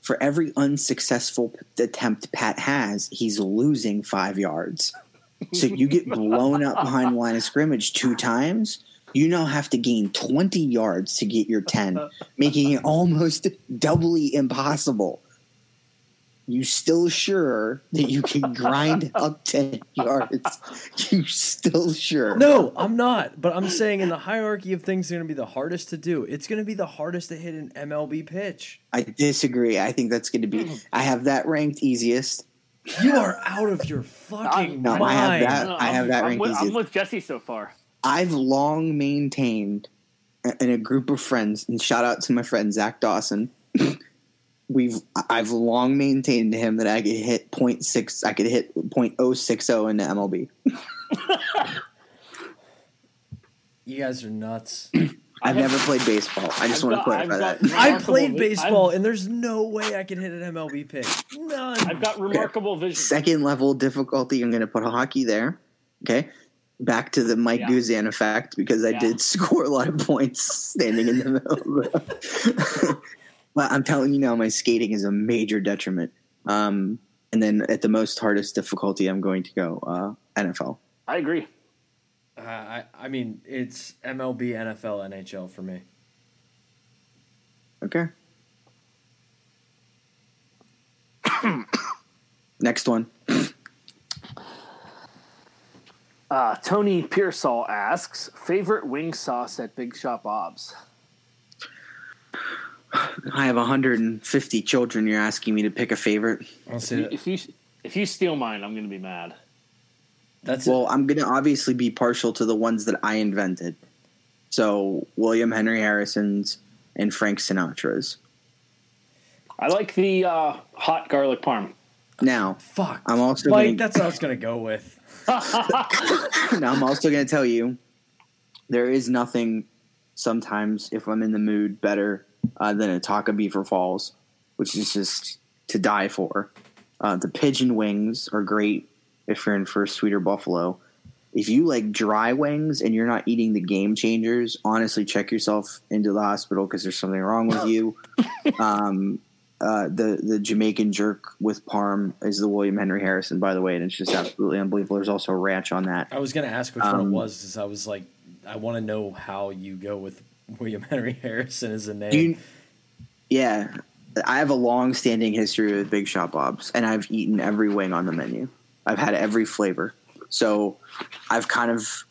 for every unsuccessful attempt Pat has he's losing five yards. So you get blown up behind the line of scrimmage two times you now have to gain 20 yards to get your 10 making it almost doubly impossible you still sure that you can grind up 10 yards you still sure No, I'm not. But I'm saying in the hierarchy of things, are going to be the hardest to do. It's going to be the hardest to hit an MLB pitch. I disagree. I think that's going to be. Hmm. I have that ranked easiest. You are out of your fucking No, I have that. No, I have I'm- that I'm ranked with, I'm with Jesse so far. I've long maintained in a group of friends, and shout out to my friend Zach Dawson. We've I've long maintained to him that I could hit point six. I could hit point oh six oh in the MLB. You guys are nuts. I've never played baseball. I just I've want to got- clarify I've that. I played baseball, I've- and there's no way I can hit an MLB pitch. None. I've got remarkable vision. Second level difficulty. I'm going to put hockey there. Okay. Back to the Mike Yeah. Guzan effect because I Yeah. did score a lot of points standing in the middle. Of but I'm telling you now, my skating is a major detriment. Um, and then at the most hardest difficulty, I'm going to go uh, NFL. I agree. Uh, I, I mean, it's MLB, NFL, NHL for me. Okay. Next one. Uh, Tony Pearsall asks favorite wing sauce at Big Shot Bob's. I have 150 children. You're asking me to pick a favorite. I'll If you, if you if you steal mine, I'm going to be mad. That's Well, I'm going to obviously be partial to the ones that I invented. So William Henry Harrison's and Frank Sinatra's. I like the uh, hot garlic parm. Now, fuck. I'm also Mike, gonna- that's what I was gonna go with. now I'm also going to tell you there is nothing sometimes if I'm in the mood better uh, than a taco beaver falls, which is just to die for. Uh, the pigeon wings are great if you're in for a sweeter buffalo. If you like dry wings and you're not eating the game changers, honestly, check yourself into the hospital because there's something wrong with you. um, uh, the the Jamaican jerk with parm is the William Henry Harrison, by the way, and it's just absolutely unbelievable. There's also ranch on that. I was gonna ask which one it Um, was, because I was like, I want to know how you go with William Henry Harrison is a name. You, yeah, I have a long-standing history with Big Shot Bob's, and I've eaten every wing on the menu. I've had every flavor, so I've kind of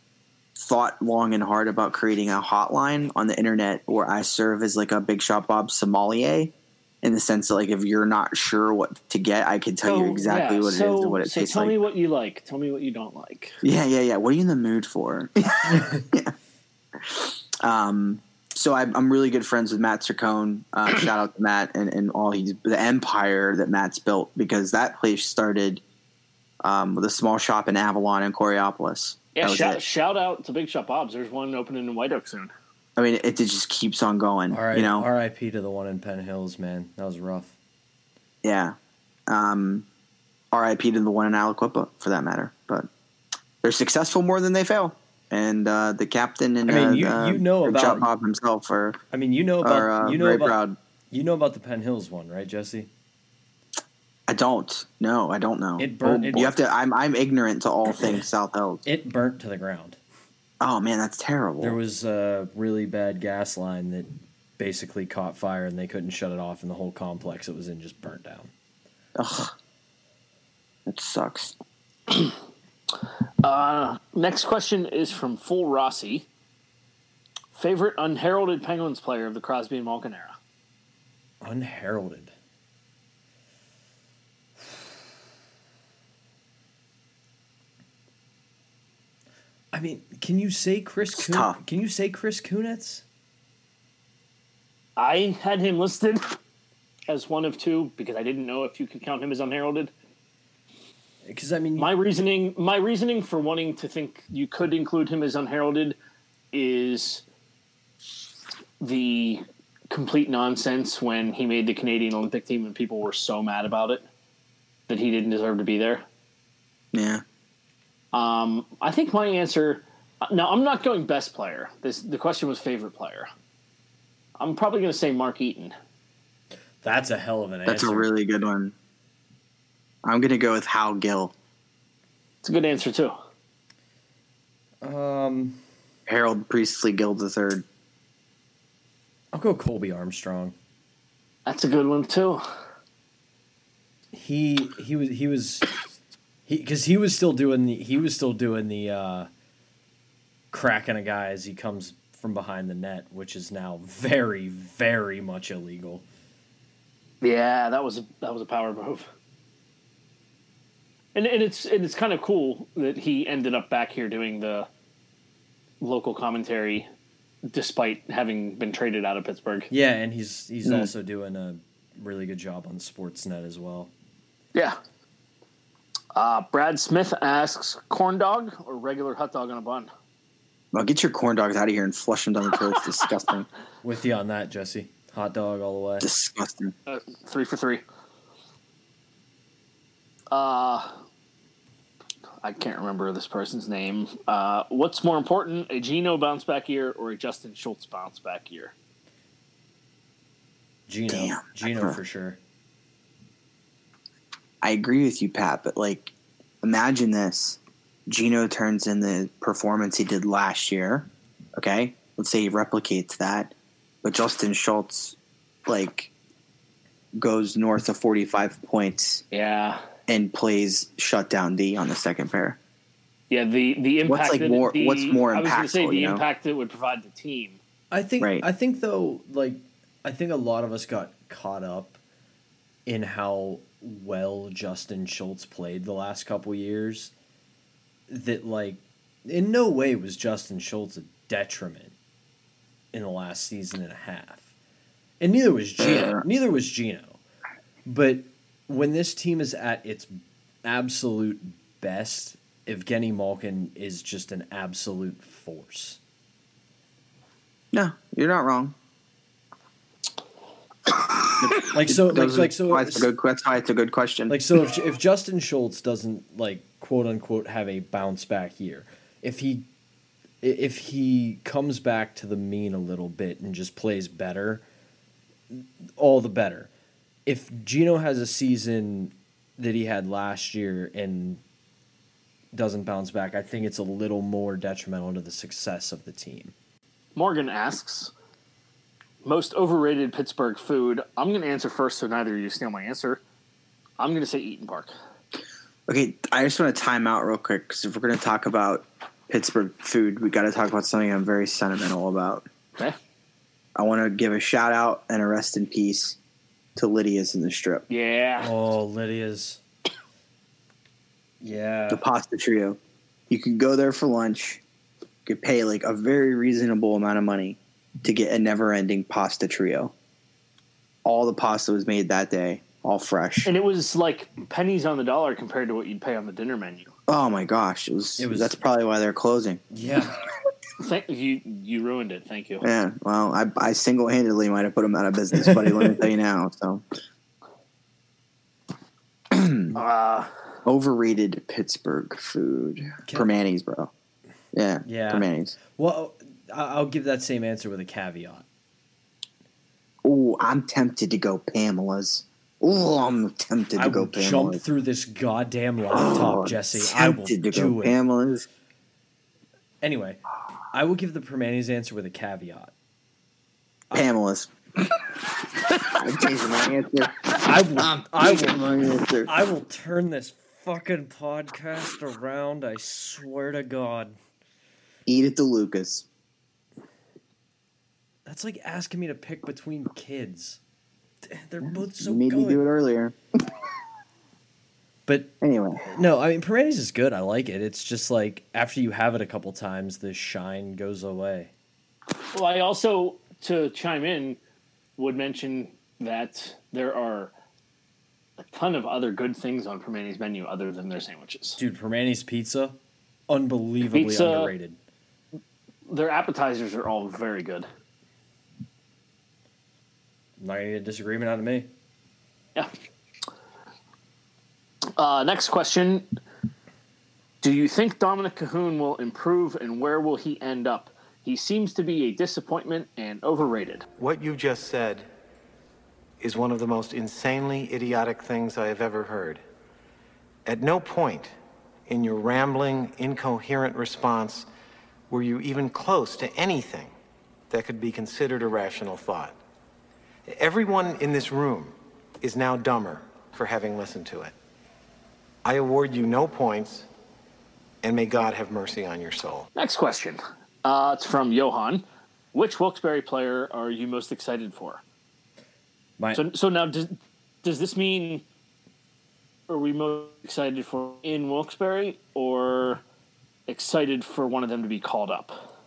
thought long and hard about creating a hotline on the internet where I serve as like a Big Shot Bob's sommelier, in the sense that like if you're not sure what to get, I can tell you exactly yeah, what it is so, and what it so tastes tell like. Tell me what you like. Tell me what you don't like. Yeah, yeah, yeah. What are you in the mood for? Yeah. Um, so I, I'm really good friends with Matt Sircone. Uh, shout out to Matt and, and all he's the empire that Matt's built because that place started um, with a small shop in Avalon and Coraopolis. Yeah, shout, shout out to Big Shot Bob's. There's one opening in White Oak soon. I mean, it, just keeps on going. All right, you know, R.I.P. to the one in Penn Hills, man. That was rough. yeah. Um, R.I.P. to the one in Aliquippa, for that matter. But they're successful more than they fail. And uh, the captain and I mean, you- uh, you know about- Bob himself are, I mean, you know about are uh, you know about proud. you know about the Penn Hills one, right, Jesse? I don't. No, I don't know. It burned- it- you have to. I'm I'm ignorant to all things South Hills. It burnt to the ground. Oh man, that's terrible. There was a really bad gas line that basically caught fire, and they couldn't shut it off, and the whole complex it was in just burnt down. Ugh. That sucks. Uh, next question is from Full Rossi. Favorite unheralded Penguins player of the Crosby and Malkin era? Unheralded. I mean, can you say Chris? Kun- Can you say Chris Kunitz? I had him listed as one of two because I didn't know if you could count him as unheralded. Because I mean, My reasoning, my reasoning for wanting to think you could include him as unheralded is the complete nonsense when he made the Canadian Olympic team and people were so mad about it that he didn't deserve to be there. Yeah. Um, I think my answer. Now I'm not going best player. This the question was favorite player. I'm probably going to say Mark Eaton. that's a hell of an That's answer. That's a really good one. I'm gonna go with Hal Gill. It's a good answer too. um, Harold Priestley Gill the third. I'll go Colby Armstrong. That's a good one too. He he was he was he because he was still doing the he was still doing the uh, cracking a guy as he comes from behind the net, which is now very very much illegal. Yeah, that was a, that was a power move. And, and it's and it's kind of cool that he ended up back here doing the local commentary, despite having been traded out of Pittsburgh. Yeah, and he's he's Mm. also doing a really good job on Sportsnet as well. Yeah. Uh, Brad Smith asks, corn dog or regular hot dog on a bun? Well, get your corn dogs out of here and flush them down the toilet. It's disgusting. With you on that, Jesse. Hot dog all the way. Disgusting. Uh, three for three. Uh, I can't remember this person's name. Uh, what's more important, a Gino bounce back year or a Justin Schultz bounce back year? Gino. Damn. Gino for sure. I agree with you, Pat, but like, imagine this: Gino turns in the performance he did last year. Okay, let's say he replicates that, but Justin Schultz, like, goes north of forty-five points Yeah. And plays shutdown D on the second pair. Yeah, the the impact. What's, like, that more- the- what's more I was going to say impactful, the you know? impact it would provide the team. I think Right. I think though, like I think a lot of us got caught up in how well Justin Schultz played the last couple years. That like in no way was Justin Schultz a detriment in the last season and a half. And neither was Gino. Neither was Gino. But when this team is at its absolute best, Evgeny Malkin is just an absolute force. No, you're not wrong. Like so, like, like so, why it's a good. That's why it's a good question. like so. If if Justin Schultz doesn't like quote unquote have a bounce back year, if he if he comes back to the mean a little bit and just plays better, all the better. If Gino has a season that he had last year and doesn't bounce back, I think it's a little more detrimental to the success of the team. Morgan asks, most overrated Pittsburgh food. I'm going to answer first, so neither of you steal my answer. I'm going to say Eat'n Park. Okay, I just want to time out real quick because if we're going to talk about Pittsburgh food, we got to talk about something I'm very sentimental about. Okay. I want to give a shout out and a rest in peace to Lydia's in the strip, Yeah. Oh, Lydia's. Yeah. the pasta trio. You can go there for lunch, you could pay like a very reasonable amount of money to get a never ending pasta trio. All the pasta was made that day, all fresh. And it was like pennies on the dollar compared to what you'd pay on the dinner menu. Oh my gosh, it was, It was- that's probably why they're closing. Yeah. Thank you. You ruined it. Thank you. Yeah, well, I, I single handedly might have put them out of business, buddy. let me tell you now. So Uh, overrated Pittsburgh food. Can- Primanti's, bro. Yeah, Yeah. Primanti's. Well, I- I'll give that same answer with a caveat. Oh, I'm tempted to go Pamela's. Oh, I'm tempted to I go will jump Pamela's. through this goddamn laptop, Oh, I'm Jesse. I will to do go it. Pamela's. Anyway, I will give the Primanti's answer with a caveat. Pamela's. I'm changing my answer. I will. I'm I changing will. my answer. I will turn this fucking podcast around. I swear to God. Eat at the Lucas. That's like asking me to pick between kids. They're both so you made me do it earlier. But Anyway, no, I mean Primanti's is good. I like it. It's just like after you have it a couple times, the shine goes away. well, I also, to chime in, would mention that there are a ton of other good things on Primanti's menu other than their sandwiches. Dude, Primanti's pizza, unbelievably Pizza- underrated. Their appetizers are all very good. Not gonna get a disagreement out of me. Yeah. Uh, next question. Do you think Dominik Kahun will improve and where will he end up? He seems to be a disappointment and overrated. What you just said is one of the most insanely idiotic things I have ever heard. At no point in your rambling, incoherent response were you even close to anything that could be considered a rational thought. Everyone in this room is now dumber for having listened to it. I award you no points, and may God have mercy on your soul. Next question. Uh, it's from Johan. Which Wilkes-Barre player are you most excited for? My, So, so now does does this mean are we most excited for in Wilkes-Barre or excited for one of them to be called up?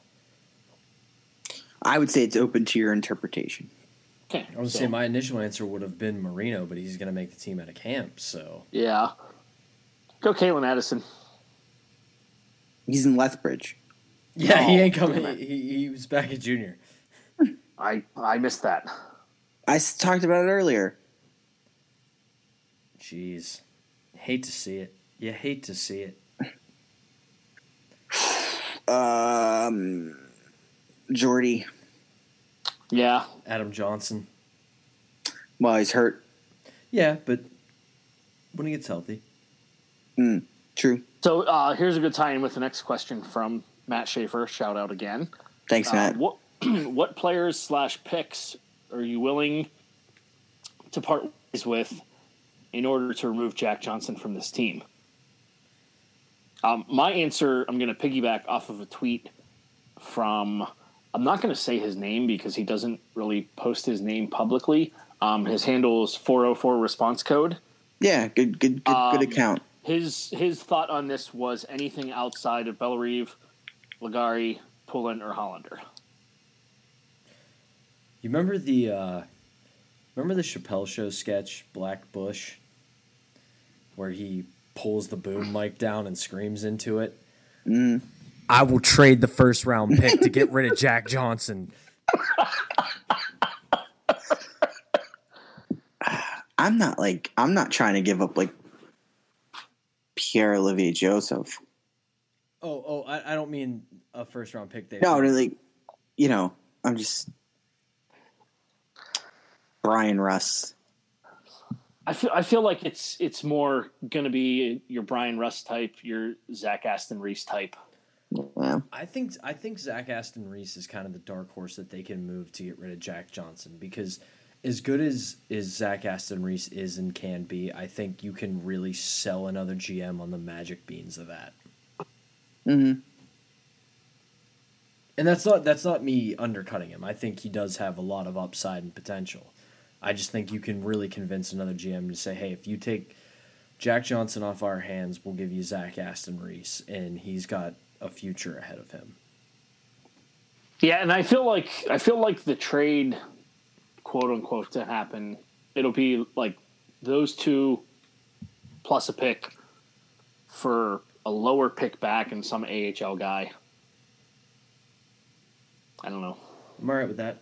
I would say it's open to your interpretation. Okay, I would so- say my initial answer would have been Marino, but he's gonna make the team out of camp. So yeah. Go, Calen Addison. He's in Lethbridge. Yeah, he Oh, ain't coming. damn. He, he was back at junior. I I missed that. I talked about it earlier. Jeez, hate to see it. You hate to see it. Um, Jordy. Yeah, Adam Johnson. Well, he's hurt. Yeah, but when he gets healthy, True. So uh, here's a good tie-in with the next question from Matt Schaefer. Shout out again. Thanks, Uh, Matt. what what players slash picks are you willing to part ways with in order to remove Jack Johnson from this team? Um, my answer, I'm going to piggyback off of a tweet from. I'm not going to say his name because he doesn't really post his name publicly. Um, his handle is 404 response code. yeah, good, good, good, um, good account. His his thought on this was anything outside of Bellerive, Legare, Poulin, or Hallander. you remember the uh, remember the Chappelle Show sketch Black Bush, where he pulls the boom mic down and screams into it. Mm. I will trade the first round pick to get rid of Jack Johnson. I'm not like I'm not trying to give up like Pierre Olivier Joseph. Oh, oh, I, I don't mean a first round pick. They No, really, you know, I'm just Bryan Rust. I feel I feel like it's it's more going to be your Bryan Rust type, your Zach Aston Reese type. Yeah. I think I think Zach Aston Reese is kind of the dark horse that they can move to get rid of Jack Johnson because as good as is Zach Aston Reese is and can be, I think you can really sell another GM on the magic beans of that. hmm And that's not that's not me undercutting him. I think he does have a lot of upside and potential. I just think you can really convince another GM to say, "Hey, if you take Jack Johnson off our hands, we'll give you Zach Aston Reese, and he's got a future ahead of him." Yeah, and I feel like I feel like the trade, quote unquote, to happen, it'll be like those two plus a pick for a lower pick back and some AHL guy. I don't know. I'm all right with that.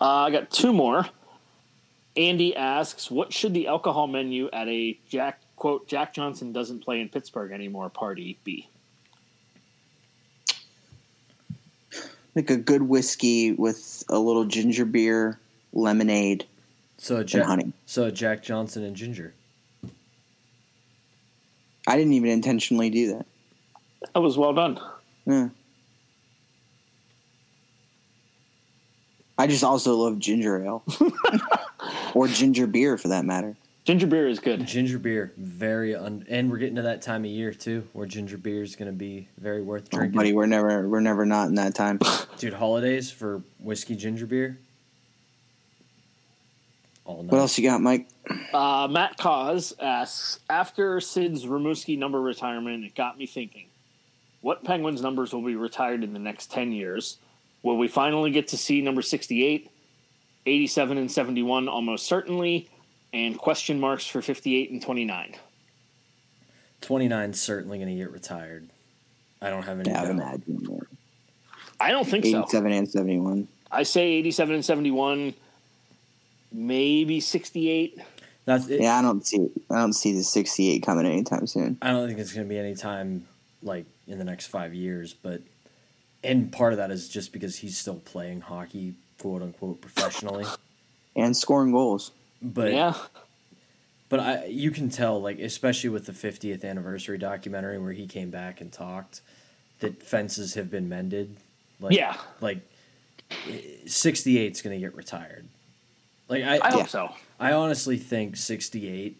Uh, I got two more. Andy asks, "What should the alcohol menu at a Jack quote Jack Johnson doesn't play in Pittsburgh anymore party be?" Like a good whiskey with a little ginger beer, lemonade, So and Jack, honey. so Jack Johnson and Ginger. I didn't even intentionally do that. That was well done. Yeah. I just also love ginger ale. or ginger beer for that matter. Ginger beer is good. Ginger beer, very un, and we're getting to that time of year too, where ginger beer is going to be very worth drinking. Oh, drinking. buddy, we're never we're never not in that time. Dude, holidays for whiskey ginger beer. All night. What else you got, Mike? Uh, Matt Cause asks, after Sid's Rimouski number retirement, it got me thinking, what Penguins numbers will be retired in the next 10 years? Will we finally get to see number 68, 87 and 71 almost certainly, and question marks for 58 and 29? 29 is certainly going to get retired. I don't have any Yeah, I imagine. I don't think so. Eighty-seven and seventy-one. I say 87 and 71, maybe 68. That's it. Yeah, I don't see I don't see the sixty-eight coming anytime soon. I don't think it's going to be any time like in the next five years, but and part of that is just because he's still playing hockey, quote unquote, professionally. And scoring goals. But yeah. But I, you can tell, like especially with the 50th anniversary documentary where he came back and talked, that fences have been mended. Like, Yeah. like 68 is going to get retired. Like I, I hope so. I honestly think 68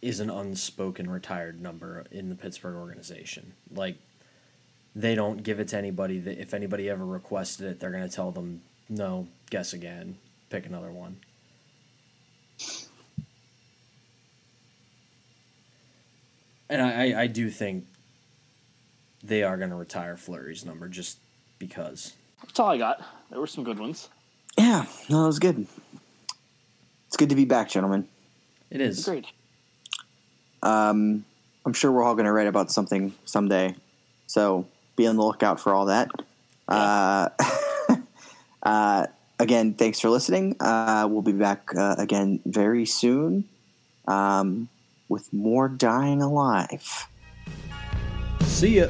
is an unspoken retired number in the Pittsburgh organization. Like they don't give it to anybody. That if anybody ever requested it, they're going to tell them no. Guess again. Pick another one. And I, I, I do think they are going to retire Fleury's number just because. That's all I got. There were some good ones. Yeah, no, it was good. It's good to be back, gentlemen. It is. Agreed. Um, I'm sure we're all going to write about something someday. So be on the lookout for all that. Uh, uh, again, thanks for listening. Uh, we'll be back uh, again very soon um, with more Dying Alive. See ya.